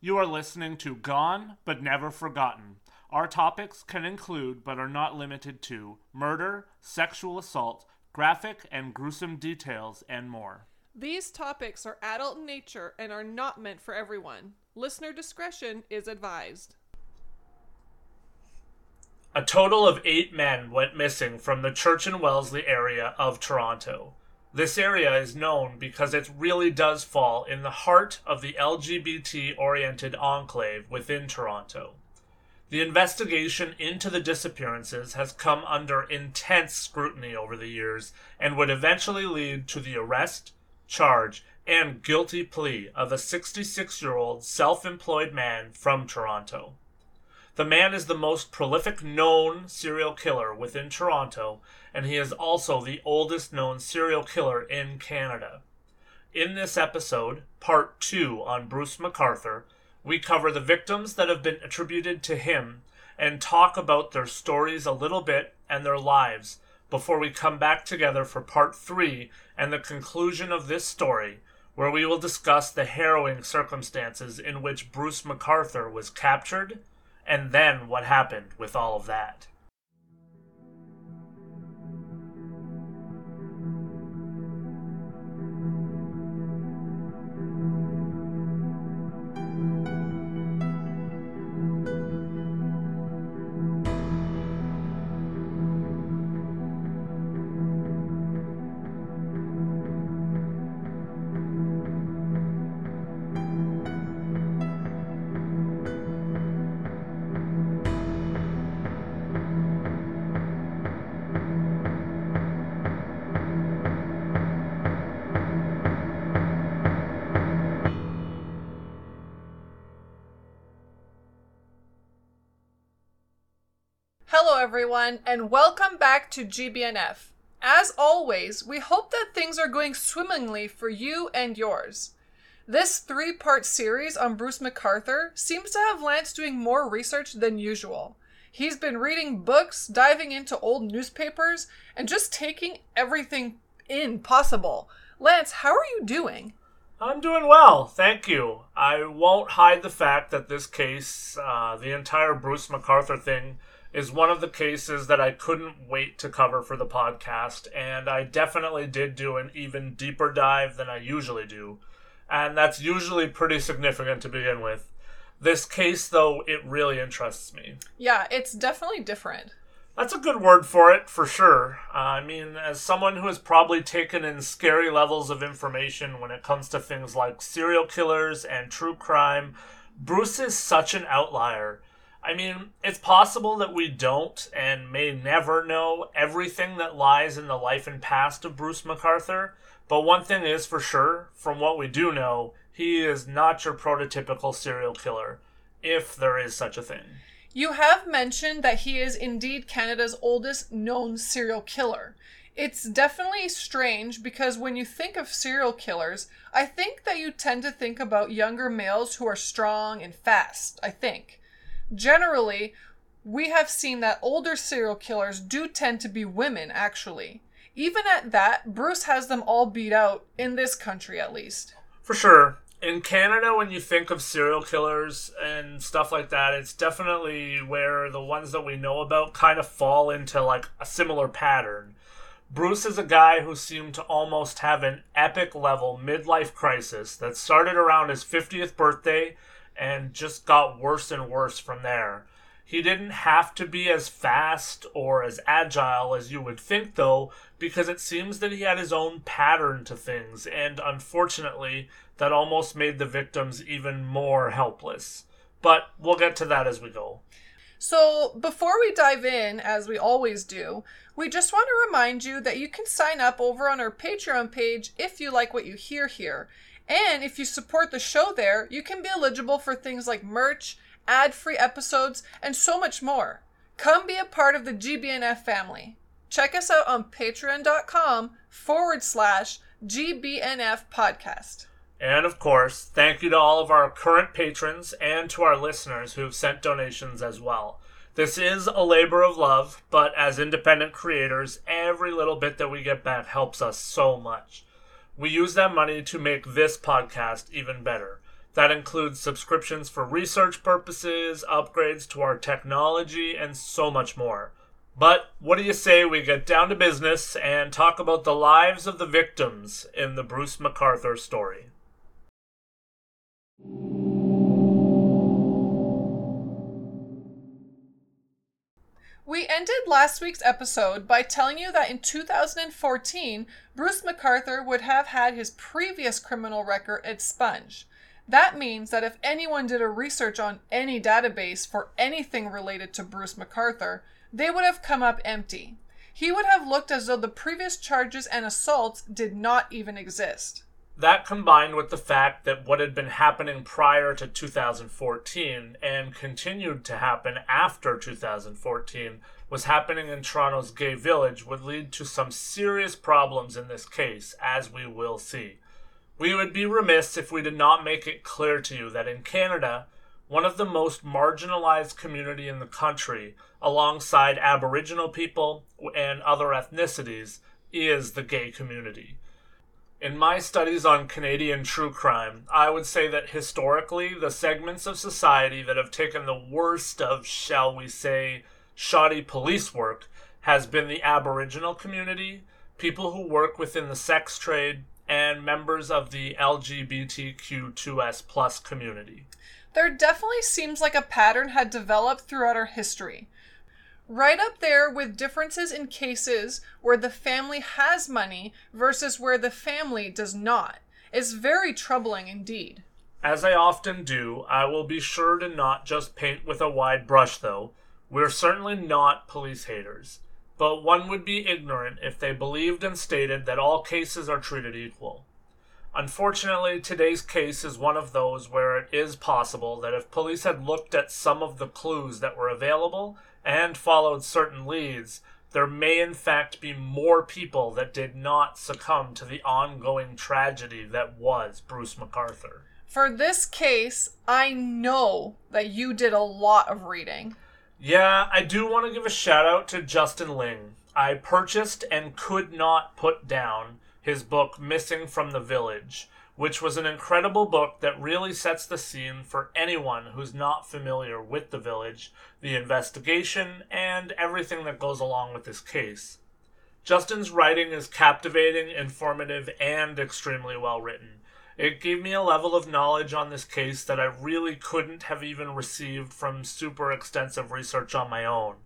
You are listening to Gone but Never Forgotten. Our topics can include, but are not limited to, murder, sexual assault, graphic and gruesome details, and more. These topics are adult in nature and are not meant for everyone. Listener discretion is advised. A total of eight men went missing from the Church and Wellesley area of Toronto. This area is known because it really does fall in the heart of the LGBT oriented enclave within Toronto. The investigation into the disappearances has come under intense scrutiny over the years and would eventually lead to the arrest, charge, and guilty plea of a 66 year old self employed man from Toronto. The man is the most prolific known serial killer within Toronto, and he is also the oldest known serial killer in Canada. In this episode, part two on Bruce McArthur, we cover the victims that have been attributed to him and talk about their stories a little bit and their lives before we come back together for part three and the conclusion of this story, where we will discuss the harrowing circumstances in which Bruce McArthur was captured and then what happened with all of that. Everyone, and welcome back to GBNF. As always, we hope that things are going swimmingly for you and yours. This three part series on Bruce McArthur seems to have Lance doing more research than usual. He's been reading books, diving into old newspapers, and just taking everything in possible. Lance, how are you doing? I'm doing well, thank you. I won't hide the fact that this case, uh, the entire Bruce McArthur thing, is one of the cases that I couldn't wait to cover for the podcast, and I definitely did do an even deeper dive than I usually do, and that's usually pretty significant to begin with. This case, though, it really interests me. Yeah, it's definitely different. That's a good word for it, for sure. Uh, I mean, as someone who has probably taken in scary levels of information when it comes to things like serial killers and true crime, Bruce is such an outlier. I mean, it's possible that we don't and may never know everything that lies in the life and past of Bruce McArthur, but one thing is for sure, from what we do know, he is not your prototypical serial killer, if there is such a thing. You have mentioned that he is indeed Canada's oldest known serial killer. It's definitely strange because when you think of serial killers, I think that you tend to think about younger males who are strong and fast, I think. Generally, we have seen that older serial killers do tend to be women, actually. Even at that, Bruce has them all beat out, in this country at least. For sure. In Canada, when you think of serial killers and stuff like that, it's definitely where the ones that we know about kind of fall into like a similar pattern. Bruce is a guy who seemed to almost have an epic level midlife crisis that started around his 50th birthday and just got worse and worse from there. He didn't have to be as fast or as agile as you would think, though, because it seems that he had his own pattern to things, and unfortunately, that almost made the victims even more helpless. But we'll get to that as we go. So, before we dive in, as we always do, we just want to remind you that you can sign up over on our Patreon page if you like what you hear here. And if you support the show there, you can be eligible for things like merch, ad free episodes, and so much more. Come be a part of the GBNF family. Check us out on patreon.com forward slash GBNF podcast. And of course, thank you to all of our current patrons and to our listeners who have sent donations as well. This is a labor of love, but as independent creators, every little bit that we get back helps us so much. We use that money to make this podcast even better. That includes subscriptions for research purposes, upgrades to our technology, and so much more. But what do you say we get down to business and talk about the lives of the victims in the Bruce McArthur story? We ended last week's episode by telling you that in 2014, Bruce McArthur would have had his previous criminal record expunged. That means that if anyone did a research on any database for anything related to Bruce McArthur, they would have come up empty. He would have looked as though the previous charges and assaults did not even exist. That combined with the fact that what had been happening prior to 2014 and continued to happen after 2014 was happening in Toronto's gay village would lead to some serious problems in this case, as we will see. We would be remiss if we did not make it clear to you that in Canada, one of the most marginalized community in the country, alongside Aboriginal people and other ethnicities, is the gay community. In my studies on Canadian true crime, I would say that historically, the segments of society that have taken the worst of, shall we say, shoddy police work has been the Aboriginal community, people who work within the sex trade, and members of the LGBTQ2S plus community. There definitely seems like a pattern had developed throughout our history. Right up there with differences in cases where the family has money versus where the family does not is very troubling indeed. As I often do, I will be sure to not just paint with a wide brush, though. We're certainly not police haters, but one would be ignorant if they believed and stated that all cases are treated equal. Unfortunately, today's case is one of those where it is possible that if police had looked at some of the clues that were available and followed certain leads, there may in fact be more people that did not succumb to the ongoing tragedy that was Bruce McArthur. For this case, I know that you did a lot of reading. Yeah, I do want to give a shout out to Justin Ling. I purchased and could not put down his book Missing from the Village, which was an incredible book that really sets the scene for anyone who's not familiar with the village, the investigation, and everything that goes along with this case. Justin's writing is captivating, informative, and extremely well written. It gave me a level of knowledge on this case that I really couldn't have even received from super extensive research on my own.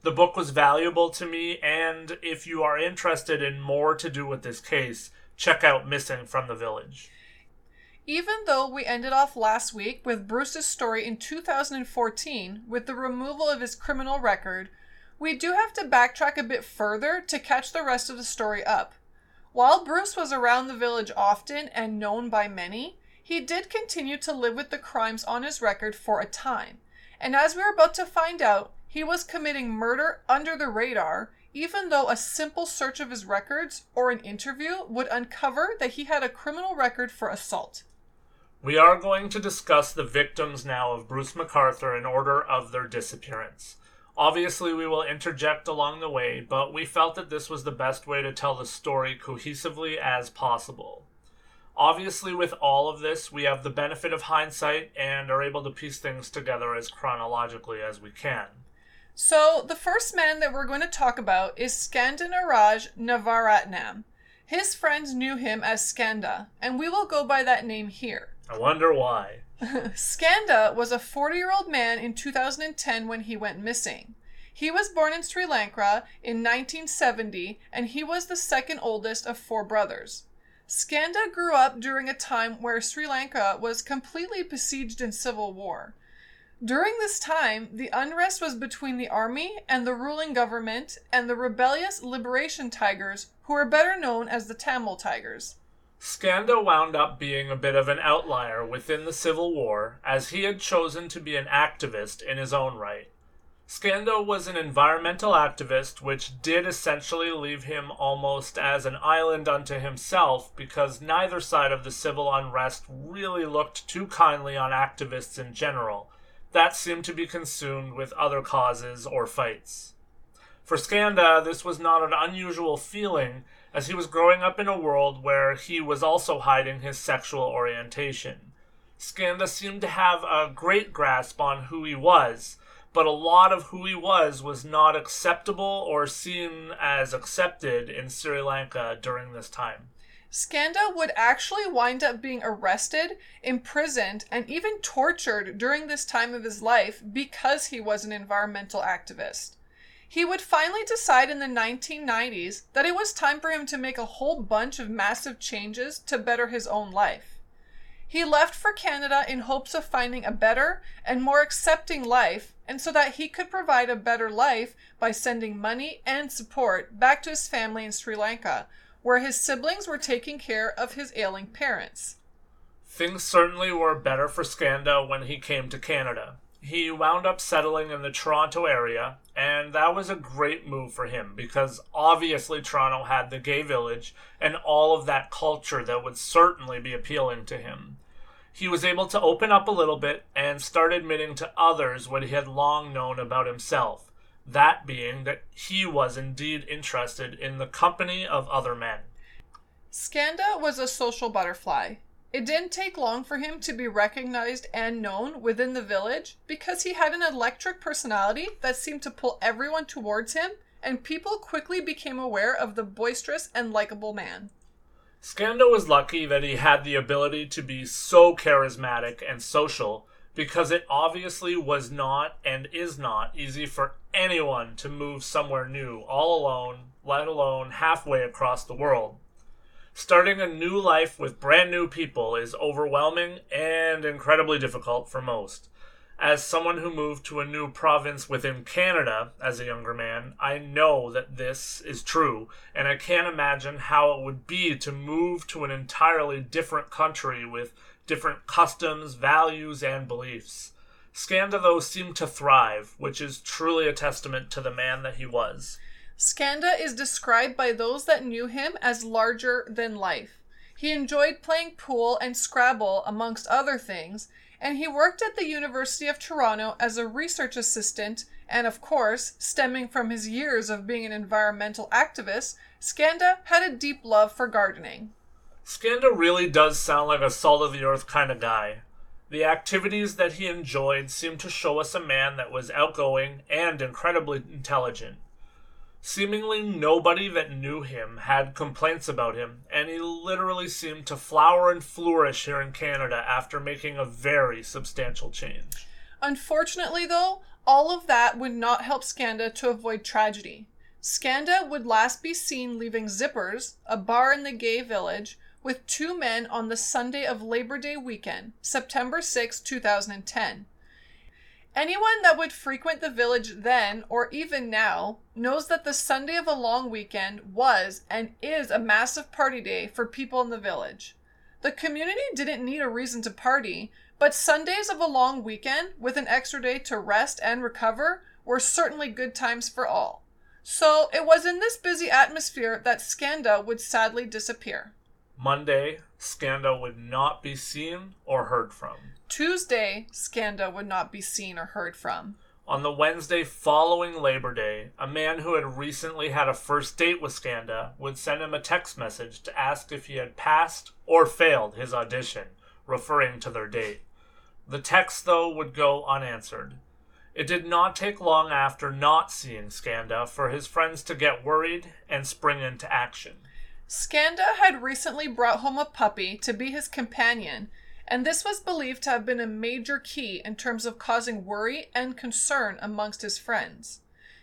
The book was valuable to me, and if you are interested in more to do with this case, check out Missing from the Village. Even though we ended off last week with Bruce's story in 2014 with the removal of his criminal record, we do have to backtrack a bit further to catch the rest of the story up. While Bruce was around the village often and known by many, he did continue to live with the crimes on his record for a time. And as we're about to find out, he was committing murder under the radar, even though a simple search of his records or an interview would uncover that he had a criminal record for assault. We are going to discuss the victims now of Bruce McArthur in order of their disappearance. Obviously, we will interject along the way, but we felt that this was the best way to tell the story cohesively as possible. Obviously, with all of this, we have the benefit of hindsight and are able to piece things together as chronologically as we can. So, the first man that we're going to talk about is Skandanaraj Navaratnam. His friends knew him as Skanda, and we will go by that name here. I wonder why. Skanda was a 40 year old man in 2010 when he went missing. He was born in Sri Lanka in 1970 and he was the second oldest of four brothers. Skanda grew up during a time where Sri Lanka was completely besieged in civil war. During this time, the unrest was between the army and the ruling government and the rebellious Liberation Tigers, who are better known as the Tamil Tigers. Skanda wound up being a bit of an outlier within the Civil War, as he had chosen to be an activist in his own right. Skanda was an environmental activist, which did essentially leave him almost as an island unto himself because neither side of the civil unrest really looked too kindly on activists in general. That seemed to be consumed with other causes or fights. For Skanda, this was not an unusual feeling, as he was growing up in a world where he was also hiding his sexual orientation. Skanda seemed to have a great grasp on who he was, but a lot of who he was was not acceptable or seen as accepted in Sri Lanka during this time. Skanda would actually wind up being arrested, imprisoned, and even tortured during this time of his life because he was an environmental activist. He would finally decide in the 1990s that it was time for him to make a whole bunch of massive changes to better his own life. He left for Canada in hopes of finding a better and more accepting life, and so that he could provide a better life by sending money and support back to his family in Sri Lanka, where his siblings were taking care of his ailing parents. Things certainly were better for Skanda when he came to Canada. He wound up settling in the Toronto area, and that was a great move for him because obviously Toronto had the gay village and all of that culture that would certainly be appealing to him. He was able to open up a little bit and start admitting to others what he had long known about himself that being that he was indeed interested in the company of other men. Skanda was a social butterfly. It didn't take long for him to be recognized and known within the village because he had an electric personality that seemed to pull everyone towards him, and people quickly became aware of the boisterous and likable man. Skanda was lucky that he had the ability to be so charismatic and social because it obviously was not and is not easy for anyone to move somewhere new all alone, let alone halfway across the world. Starting a new life with brand new people is overwhelming and incredibly difficult for most. As someone who moved to a new province within Canada as a younger man, I know that this is true, and I can't imagine how it would be to move to an entirely different country with different customs, values, and beliefs. Skanda, though, seemed to thrive, which is truly a testament to the man that he was. Skanda is described by those that knew him as larger than life. He enjoyed playing pool and Scrabble, amongst other things, and he worked at the University of Toronto as a research assistant. And of course, stemming from his years of being an environmental activist, Skanda had a deep love for gardening. Skanda really does sound like a salt of the earth kind of guy. The activities that he enjoyed seem to show us a man that was outgoing and incredibly intelligent. Seemingly nobody that knew him had complaints about him, and he literally seemed to flower and flourish here in Canada after making a very substantial change. Unfortunately, though, all of that would not help Skanda to avoid tragedy. Skanda would last be seen leaving Zippers, a bar in the gay village, with two men on the Sunday of Labor Day weekend, September 6, 2010. Anyone that would frequent the village then, or even now, knows that the Sunday of a long weekend was and is a massive party day for people in the village. The community didn't need a reason to party, but Sundays of a long weekend, with an extra day to rest and recover, were certainly good times for all. So it was in this busy atmosphere that Skanda would sadly disappear. Monday, Skanda would not be seen or heard from. Tuesday, Skanda would not be seen or heard from. On the Wednesday following Labor Day, a man who had recently had a first date with Skanda would send him a text message to ask if he had passed or failed his audition, referring to their date. The text, though, would go unanswered. It did not take long after not seeing Skanda for his friends to get worried and spring into action. Skanda had recently brought home a puppy to be his companion and this was believed to have been a major key in terms of causing worry and concern amongst his friends.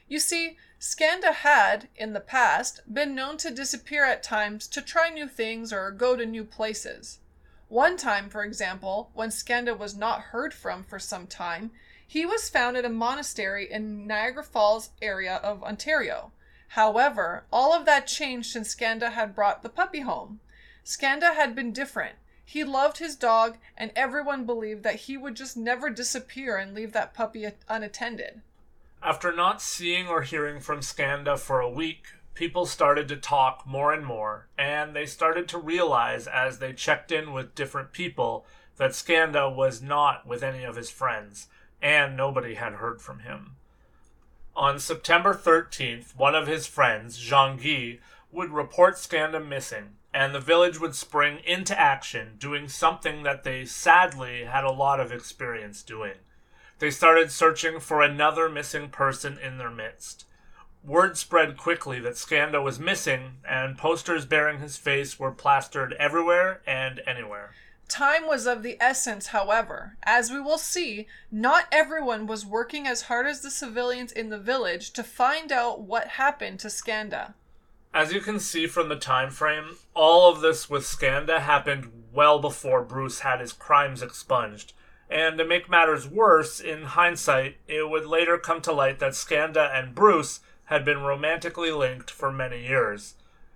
You see, Skanda had, in the past, been known to disappear at times to try new things or go to new places. One time, for example, when Skanda was not heard from for some time, he was found at a monastery in Niagara Falls area of Ontario. However, all of that changed since Skanda had brought the puppy home. Skanda had been different. He loved his dog, and everyone believed that he would just never disappear and leave that puppy unattended. After not seeing or hearing from Skanda for a week, people started to talk more and more, and they started to realize as they checked in with different people that Skanda was not with any of his friends, and nobody had heard from him. On September 13th, one of his friends, Jean Guy, would report Skanda missing, and the village would spring into action, doing something that they sadly had a lot of experience doing. They started searching for another missing person in their midst. Word spread quickly that Skanda was missing, and posters bearing his face were plastered everywhere and anywhere. Time was of the essence, however. As we will see, not everyone was working as hard as the civilians in the village to find out what happened to Skanda. As you can see from the time frame, all of this with Skanda happened well before Bruce had his crimes expunged. And to make matters worse, in hindsight, it would later come to light that Skanda and Bruce had been romantically linked for many years.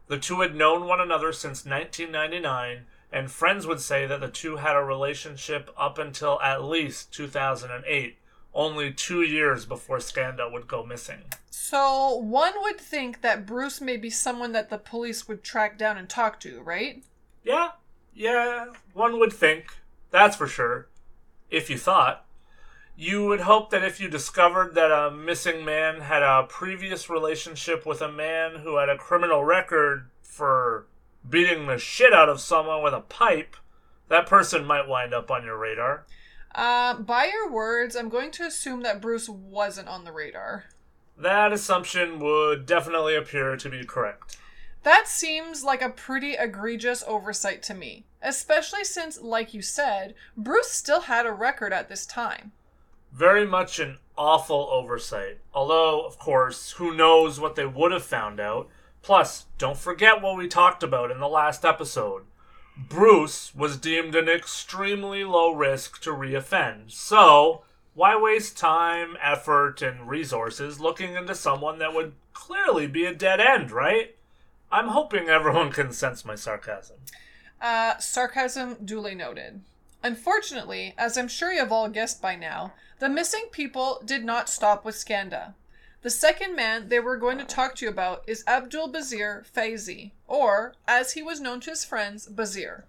The two had known one another since 1999, and friends would say that the two had a relationship up until at least 2008, only two years before Skanda would go missing. So, one would think that Bruce may be someone that the police would track down and talk to, right? Yeah, yeah, one would think. That's for sure. If you thought. You would hope that if you discovered that a missing man had a previous relationship with a man who had a criminal record for beating the shit out of someone with a pipe, that person might wind up on your radar. Uh, by your words, I'm going to assume that Bruce wasn't on the radar. That assumption would definitely appear to be correct. That seems like a pretty egregious oversight to me, especially since, like you said, Bruce still had a record at this time. Very much an awful oversight. Although, of course, who knows what they would have found out. Plus, don't forget what we talked about in the last episode. Bruce was deemed an extremely low risk to reoffend. So, why waste time, effort, and resources looking into someone that would clearly be a dead end, right? I'm hoping everyone can sense my sarcasm. Uh, sarcasm duly noted. Unfortunately, as I'm sure you have all guessed by now, the missing people did not stop with Skanda. The second man they were going to talk to you about is Abdul Basir Faizi, or, as he was known to his friends, Basir.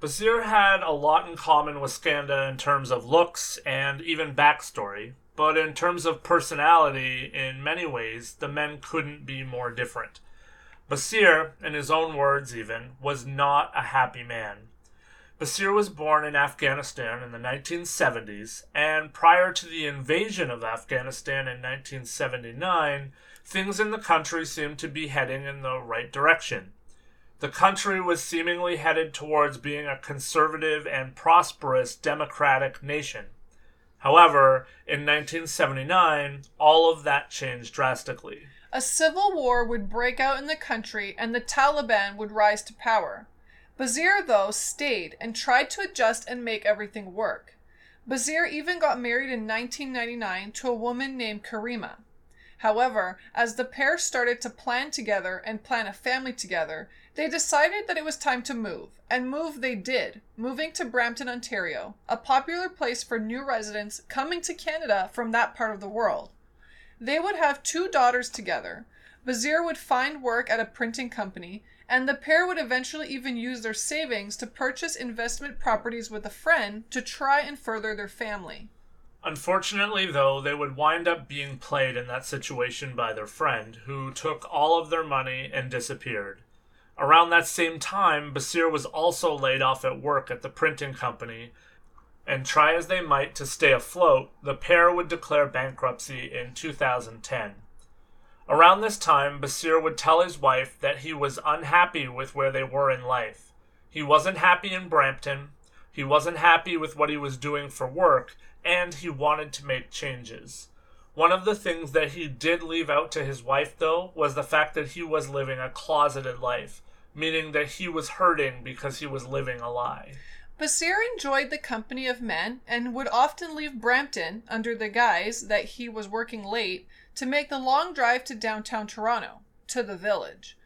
Basir had a lot in common with Skanda in terms of looks and even backstory, but in terms of personality, in many ways, the men couldn't be more different. Basir, in his own words even, was not a happy man. Basir was born in Afghanistan in the 1970s, and prior to the invasion of Afghanistan in 1979, things in the country seemed to be heading in the right direction. The country was seemingly headed towards being a conservative and prosperous democratic nation. However, in 1979, all of that changed drastically. A civil war would break out in the country and the Taliban would rise to power. Basir, though, stayed and tried to adjust and make everything work. Basir even got married in 1999 to a woman named Karima. However, as the pair started to plan together and plan a family together, they decided that it was time to move, and move they did, moving to Brampton, Ontario, a popular place for new residents coming to Canada from that part of the world. They would have two daughters together. Basir would find work at a printing company, and the pair would eventually even use their savings to purchase investment properties with a friend to try and further their family. Unfortunately, though, they would wind up being played in that situation by their friend, who took all of their money and disappeared. Around that same time, Basir was also laid off at work at the printing company, and try as they might to stay afloat, the pair would declare bankruptcy in 2010. Around this time, Basir would tell his wife that he was unhappy with where they were in life. He wasn't happy in Brampton, he wasn't happy with what he was doing for work, and he wanted to make changes. One of the things that he did leave out to his wife, though, was the fact that he was living a closeted life, meaning that he was hurting because he was living a lie. Basir enjoyed the company of men and would often leave Brampton under the guise that he was working late to make the long drive to downtown Toronto, to the village.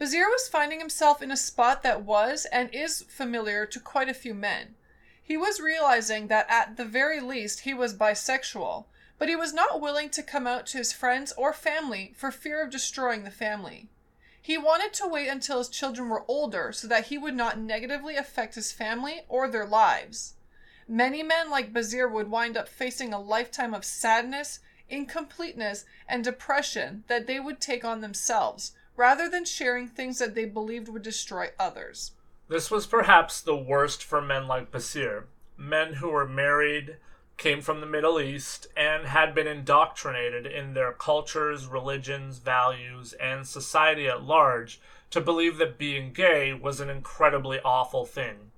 Basir was finding himself in a spot that was and is familiar to quite a few men. He was realizing that at the very least he was bisexual, but he was not willing to come out to his friends or family for fear of destroying the family. He wanted to wait until his children were older so that he would not negatively affect his family or their lives. Many men like Basir would wind up facing a lifetime of sadness, incompleteness, and depression that they would take on themselves, rather than sharing things that they believed would destroy others. This was perhaps the worst for men like Basir, men who were married, came from the Middle East, and had been indoctrinated in their cultures, religions, values, and society at large to believe that being gay was an incredibly awful thing.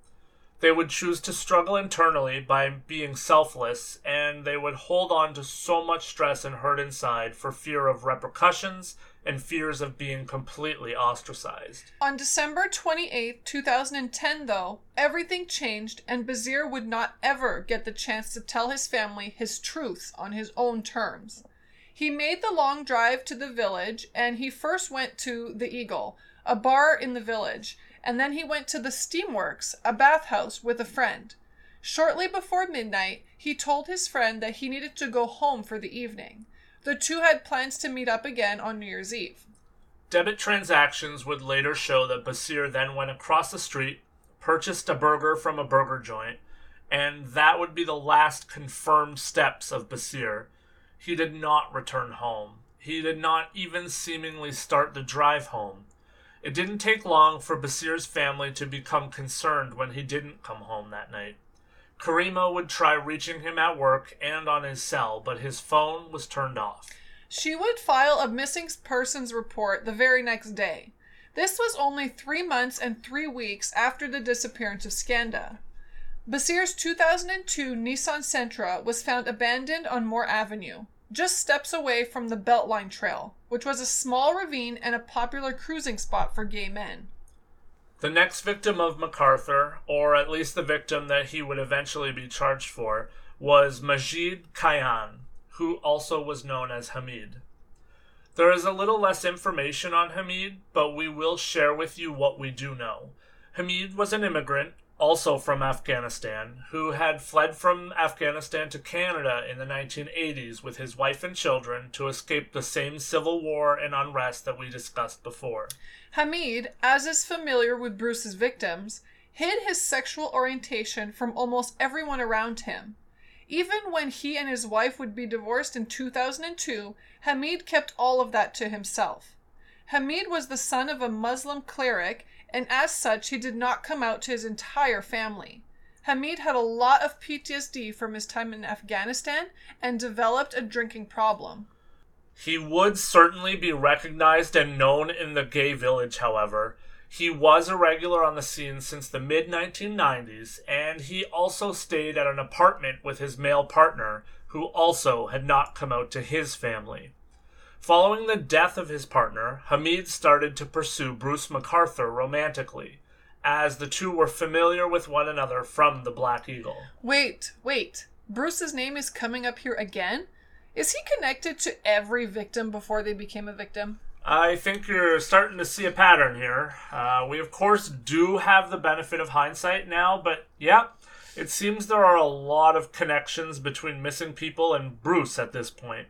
They would choose to struggle internally by being selfless, and they would hold on to so much stress and hurt inside for fear of repercussions and fears of being completely ostracized. On December 28, 2010, though, everything changed, and Basir would not ever get the chance to tell his family his truths on his own terms. He made the long drive to the village, and he first went to the Eagle, a bar in the village, and then he went to the Steamworks, a bathhouse, with a friend. Shortly before midnight, he told his friend that he needed to go home for the evening. The two had plans to meet up again on New Year's Eve. Debit transactions would later show that Basir then went across the street, purchased a burger from a burger joint, and that would be the last confirmed steps of Basir. He did not return home. He did not even seemingly start the drive home. It didn't take long for Basir's family to become concerned when he didn't come home that night. Karima would try reaching him at work and on his cell, but his phone was turned off. She would file a missing persons report the very next day. This was only three months and three weeks after the disappearance of Skanda. Basir's 2002 Nissan Sentra was found abandoned on Moore Avenue, just steps away from the Beltline Trail, which was a small ravine and a popular cruising spot for gay men. The next victim of McArthur, or at least the victim that he would eventually be charged for, was Majeed Kayhan, who also was known as Hamid. There is a little less information on Hamid, but we will share with you what we do know. Hamid was an immigrant, also from Afghanistan, who had fled from Afghanistan to Canada in the 1980s with his wife and children to escape the same civil war and unrest that we discussed before. Hamid, as is familiar with Bruce's victims, hid his sexual orientation from almost everyone around him. Even when he and his wife would be divorced in 2002, Hamid kept all of that to himself. Hamid was the son of a Muslim cleric, and as such, he did not come out to his entire family. Hamid had a lot of PTSD from his time in Afghanistan and developed a drinking problem. He would certainly be recognized and known in the gay village, however. He was a regular on the scene since the mid 1990s, and he also stayed at an apartment with his male partner, who also had not come out to his family. Following the death of his partner, Hamid started to pursue Bruce McArthur romantically, as the two were familiar with one another from the Black Eagle. Wait, wait. Bruce's name is coming up here again? Is he connected to every victim before they became a victim? I think you're starting to see a pattern here. Uh, we, of course, do have the benefit of hindsight now, but yeah, it seems there are a lot of connections between missing people and Bruce at this point.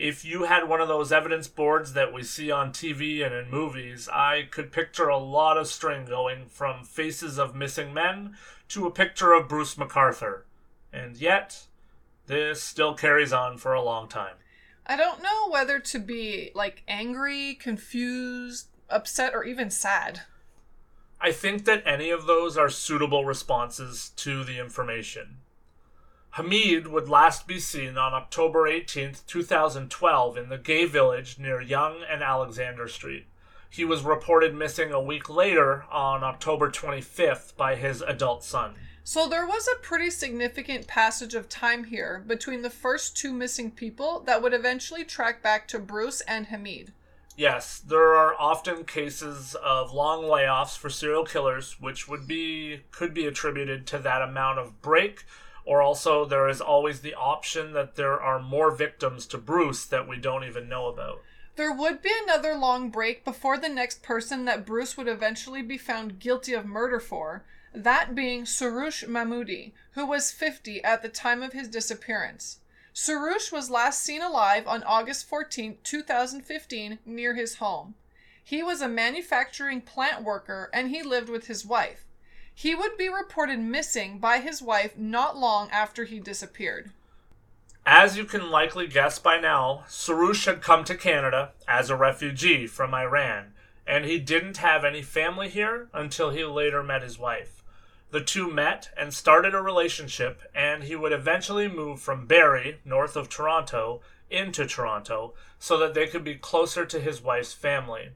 If you had one of those evidence boards that we see on TV and in movies, I could picture a lot of string going from faces of missing men to a picture of Bruce McArthur. And yet, this still carries on for a long time. I don't know whether to be like angry, confused, upset, or even sad. I think that any of those are suitable responses to the information. Hamid would last be seen on October 18, 2012, in the gay village near Yonge and Alexander Street. He was reported missing a week later on October 25th by his adult son. So there was a pretty significant passage of time here between the first two missing people that would eventually track back to Bruce and Hamid. Yes, there are often cases of long layoffs for serial killers, which would be could be attributed to that amount of break, or also there is always the option that there are more victims to Bruce that we don't even know about. There would be another long break before the next person that Bruce would eventually be found guilty of murder for, that being Soroush Mahmudi, who was 50 at the time of his disappearance. Soroush was last seen alive on August 14, 2015, near his home. He was a manufacturing plant worker and he lived with his wife. He would be reported missing by his wife not long after he disappeared. As you can likely guess by now, Soroush had come to Canada as a refugee from Iran, and he didn't have any family here until he later met his wife. The two met and started a relationship, and he would eventually move from Barrie, north of Toronto, into Toronto so that they could be closer to his wife's family.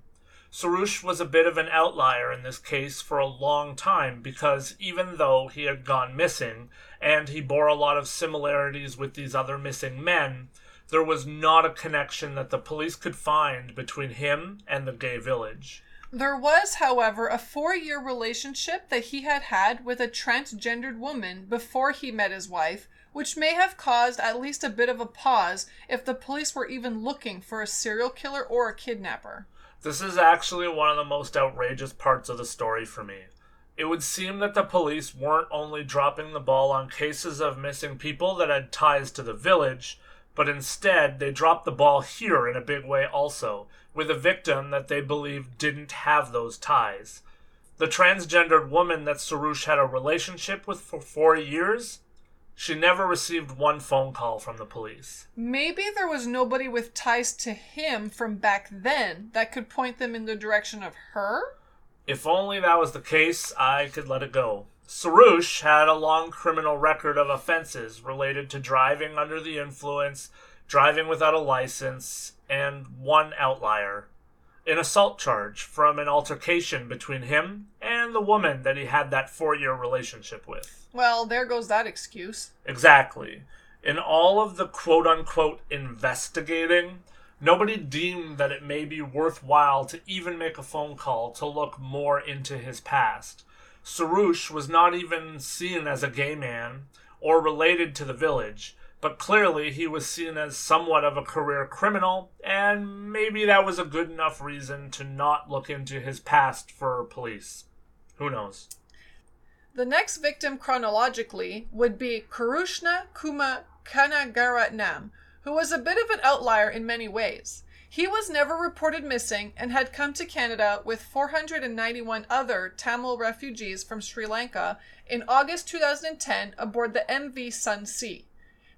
Soroush was a bit of an outlier in this case for a long time because even though he had gone missing and he bore a lot of similarities with these other missing men, there was not a connection that the police could find between him and the gay village. There was, however, a four year relationship that he had had with a transgendered woman before he met his wife, which may have caused at least a bit of a pause if the police were even looking for a serial killer or a kidnapper. This is actually one of the most outrageous parts of the story for me. It would seem that the police weren't only dropping the ball on cases of missing people that had ties to the village, but instead they dropped the ball here in a big way also, with a victim that they believed didn't have those ties. The transgendered woman that Soroush had a relationship with for four years she never received one phone call from the police. Maybe there was nobody with ties to him from back then that could point them in the direction of her? If only that was the case, I could let it go. Soroush had a long criminal record of offenses related to driving under the influence, driving without a license, and one outlier an assault charge from an altercation between him and the woman that he had that four year relationship with. Well, there goes that excuse. Exactly. In all of the quote unquote investigating, nobody deemed that it may be worthwhile to even make a phone call to look more into his past. Soroush was not even seen as a gay man or related to the village but clearly he was seen as somewhat of a career criminal, and maybe that was a good enough reason to not look into his past for police. Who knows? The next victim chronologically would be Kirushna Kumar Kanagaratnam, who was a bit of an outlier in many ways. He was never reported missing and had come to Canada with 491 other Tamil refugees from Sri Lanka in August 2010 aboard the MV Sun Sea.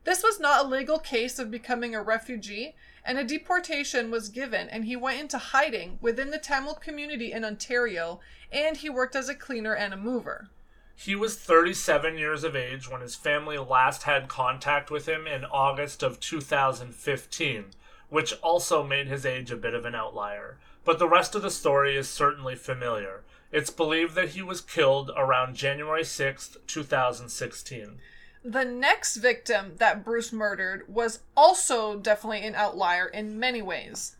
This was not a legal case of becoming a refugee, and a deportation was given, and he went into hiding within the Tamil community in Ontario, and he worked as a cleaner and a mover. He was 37 years of age when his family last had contact with him in August of 2015, which also made his age a bit of an outlier. But the rest of the story is certainly familiar. It's believed that he was killed around January 6, 2016. The next victim that Bruce murdered was also definitely an outlier in many ways.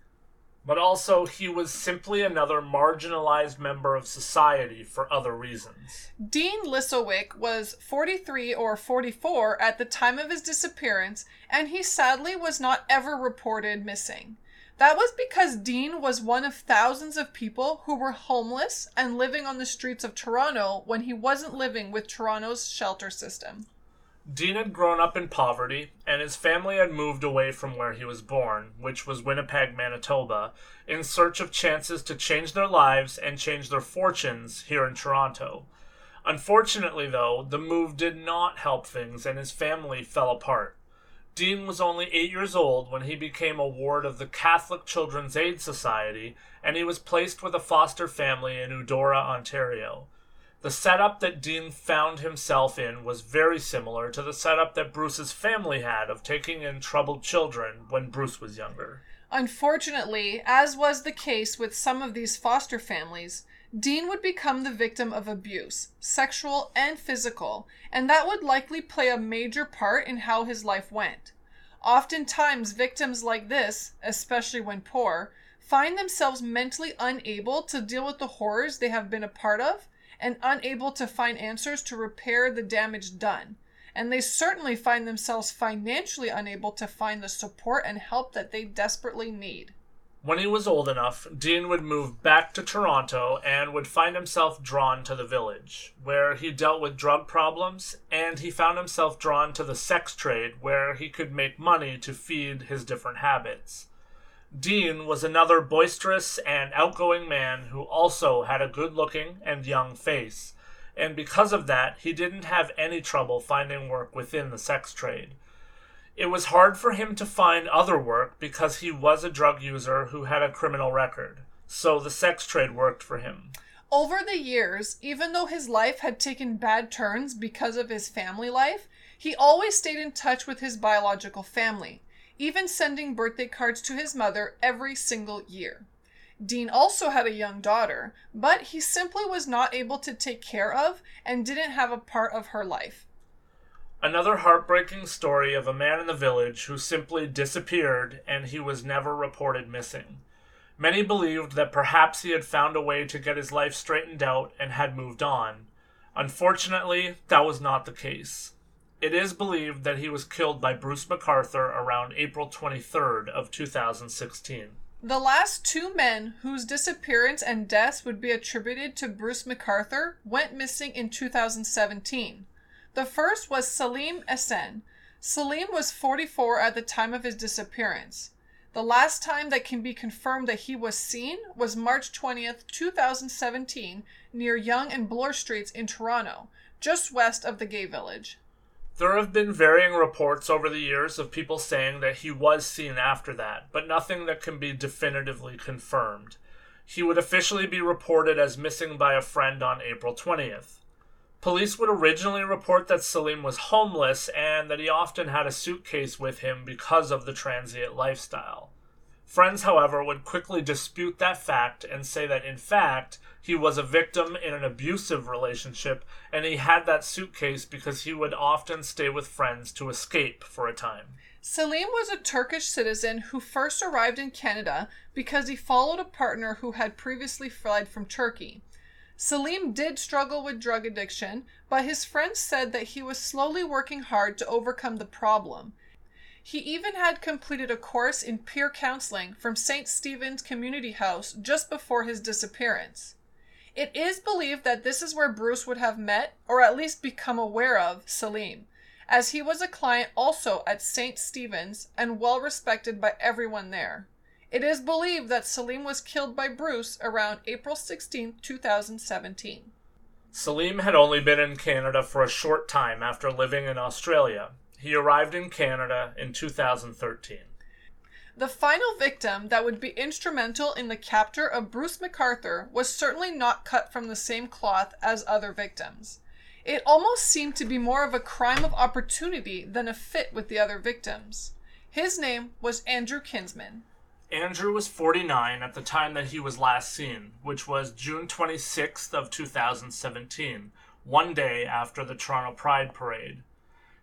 But also, he was simply another marginalized member of society for other reasons. Dean Lisowick was 43 or 44 at the time of his disappearance, and he sadly was not ever reported missing. That was because Dean was one of thousands of people who were homeless and living on the streets of Toronto when he wasn't living with Toronto's shelter system. Dean had grown up in poverty, and his family had moved away from where he was born, which was Winnipeg, Manitoba, in search of chances to change their lives and change their fortunes here in Toronto. Unfortunately, though, the move did not help things, and his family fell apart. Dean was only eight years old when he became a ward of the Catholic Children's Aid Society, and he was placed with a foster family in Udora, Ontario. The setup that Dean found himself in was very similar to the setup that Bruce's family had of taking in troubled children when Bruce was younger. Unfortunately, as was the case with some of these foster families, Dean would become the victim of abuse, sexual and physical, and that would likely play a major part in how his life went. Oftentimes, victims like this, especially when poor, find themselves mentally unable to deal with the horrors they have been a part of and unable to find answers to repair the damage done. And they certainly find themselves financially unable to find the support and help that they desperately need. When he was old enough, Dean would move back to Toronto and would find himself drawn to the village, where he dealt with drug problems, and he found himself drawn to the sex trade, where he could make money to feed his different habits. Dean was another boisterous and outgoing man who also had a good looking and young face, and because of that, he didn't have any trouble finding work within the sex trade. It was hard for him to find other work because he was a drug user who had a criminal record. so the sex trade worked for him. Over the years, even though his life had taken bad turns because of his family life, he always stayed in touch with his biological family, even sending birthday cards to his mother every single year. Dean also had a young daughter, but he simply was not able to take care of and didn't have a part of her life. Another heartbreaking story of a man in the village who simply disappeared and he was never reported missing. Many believed that perhaps he had found a way to get his life straightened out and had moved on. Unfortunately, that was not the case. It is believed that he was killed by Bruce McArthur around April 23rd of 2016. The last two men whose disappearance and deaths would be attributed to Bruce McArthur went missing in 2017. The first was Salim Esen. Salim was 44 at the time of his disappearance. The last time that can be confirmed that he was seen was March 20th, 2017, near Yonge and Bloor Streets in Toronto, just west of the gay village. There have been varying reports over the years of people saying that he was seen after that, but nothing that can be definitively confirmed. He would officially be reported as missing by a friend on April 20th. Police would originally report that Salim was homeless and that he often had a suitcase with him because of the transient lifestyle. Friends, however, would quickly dispute that fact and say that, in fact, he was a victim in an abusive relationship and he had that suitcase because he would often stay with friends to escape for a time. Salim was a Turkish citizen who first arrived in Canada because he followed a partner who had previously fled from Turkey. Salim did struggle with drug addiction, but his friends said that he was slowly working hard to overcome the problem. He even had completed a course in peer counseling from St. Stephen's Community House just before his disappearance. It is believed that this is where Bruce would have met, or at least become aware of, Salim, as he was a client also at St. Stephen's and well respected by everyone there. It is believed that Salim was killed by Bruce around April 16, 2017. Salim had only been in Canada for a short time after living in Australia, he arrived in Canada in 2013. The final victim that would be instrumental in the capture of Bruce McArthur was certainly not cut from the same cloth as other victims. It almost seemed to be more of a crime of opportunity than a fit with the other victims. His name was Andrew Kinsman. Andrew was 49 at the time that he was last seen, which was June 26th of 2017, one day after the Toronto Pride Parade.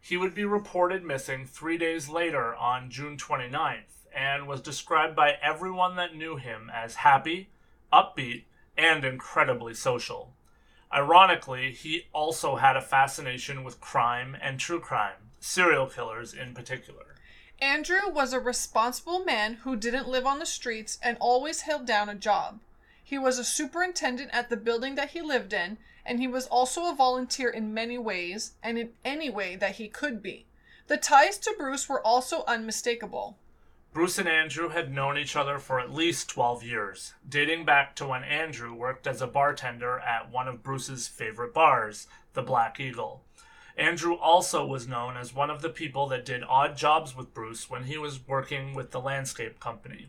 He would be reported missing three days later on June 29th and was described by everyone that knew him as happy, upbeat, and incredibly social. Ironically, he also had a fascination with crime and true crime, serial killers in particular. Andrew was a responsible man who didn't live on the streets and always held down a job. He was a superintendent at the building that he lived in and he was also a volunteer in many ways and in any way that he could be. The ties to Bruce were also unmistakable. Bruce and Andrew had known each other for at least 12 years, dating back to when Andrew worked as a bartender at one of Bruce's favorite bars, the Black Eagle. Andrew also was known as one of the people that did odd jobs with Bruce when he was working with the landscape company.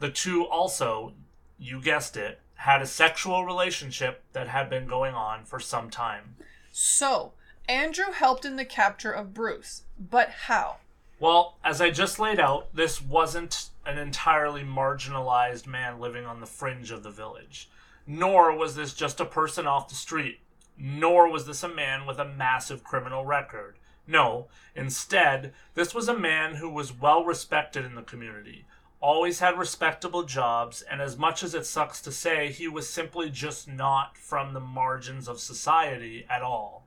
The two also, you guessed it, had a sexual relationship that had been going on for some time. So, Andrew helped in the capture of Bruce, but how? Well, as I just laid out, this wasn't an entirely marginalized man living on the fringe of the village. Nor was this just a person off the street. Nor was this a man with a massive criminal record. No, instead, this was a man who was well respected in the community, always had respectable jobs, and as much as it sucks to say, he was simply just not from the margins of society at all.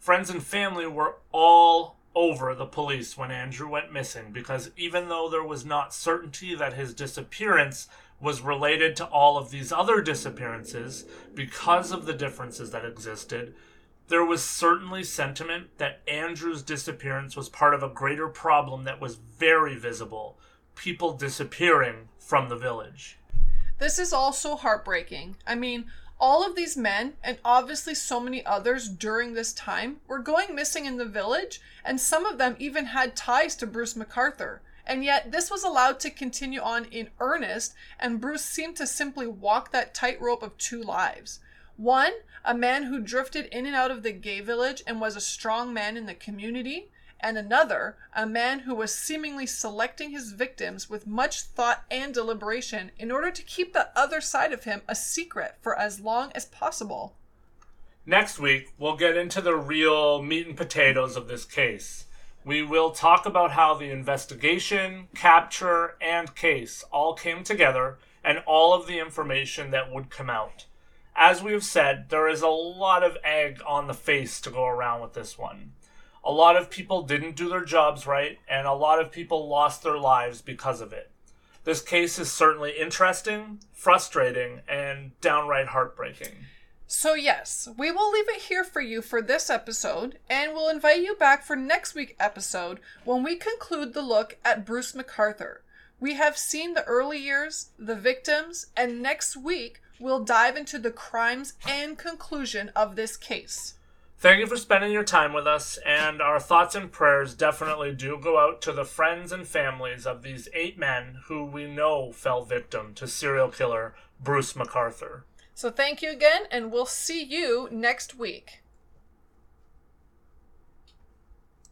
Friends and family were all over the police when Andrew went missing because even though there was not certainty that his disappearance was related to all of these other disappearances because of the differences that existed, there was certainly sentiment that Andrew's disappearance was part of a greater problem that was very visible people disappearing from the village. This is also heartbreaking. I mean, all of these men, and obviously so many others during this time, were going missing in the village, and some of them even had ties to Bruce McArthur. and yet this was allowed to continue on in earnest, and Bruce seemed to simply walk that tightrope of two lives. One, a man who drifted in and out of the gay village and was a strong man in the community, and another, a man who was seemingly selecting his victims with much thought and deliberation in order to keep the other side of him a secret for as long as possible. Next week, we'll get into the real meat and potatoes of this case. We will talk about how the investigation, capture, and case all came together and all of the information that would come out. As we have said, there is a lot of egg on the face to go around with this one. A lot of people didn't do their jobs right, and a lot of people lost their lives because of it. This case is certainly interesting, frustrating, and downright heartbreaking. So, yes, we will leave it here for you for this episode, and we'll invite you back for next week's episode when we conclude the look at Bruce McArthur. We have seen the early years, the victims, and next week we'll dive into the crimes and conclusion of this case. Thank you for spending your time with us, and our thoughts and prayers definitely do go out to the friends and families of these eight men who we know fell victim to serial killer Bruce McArthur. So, thank you again, and we'll see you next week.